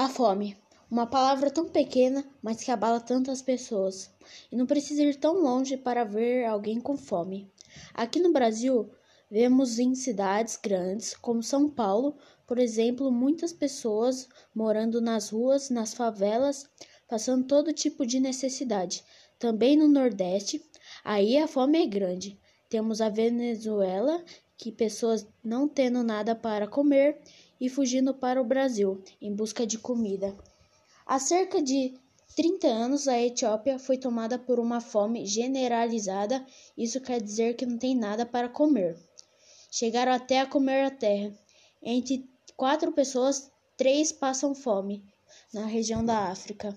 A fome. Uma palavra tão pequena, mas que abala tantas pessoas. E não precisa ir tão longe para ver alguém com fome. Aqui no Brasil, vemos em cidades grandes, como São Paulo, por exemplo, muitas pessoas morando nas ruas, nas favelas, passando todo tipo de necessidade. Também no Nordeste, aí a fome é grande. Temos a Venezuela, que pessoas não tendo nada para comer e fugindo para o Brasil em busca de comida. Há cerca de 30 anos a Etiópia foi tomada por uma fome generalizada, isso quer dizer que não tem nada para comer. Chegaram até a comer a terra. Entre quatro pessoas, três passam fome na região da África.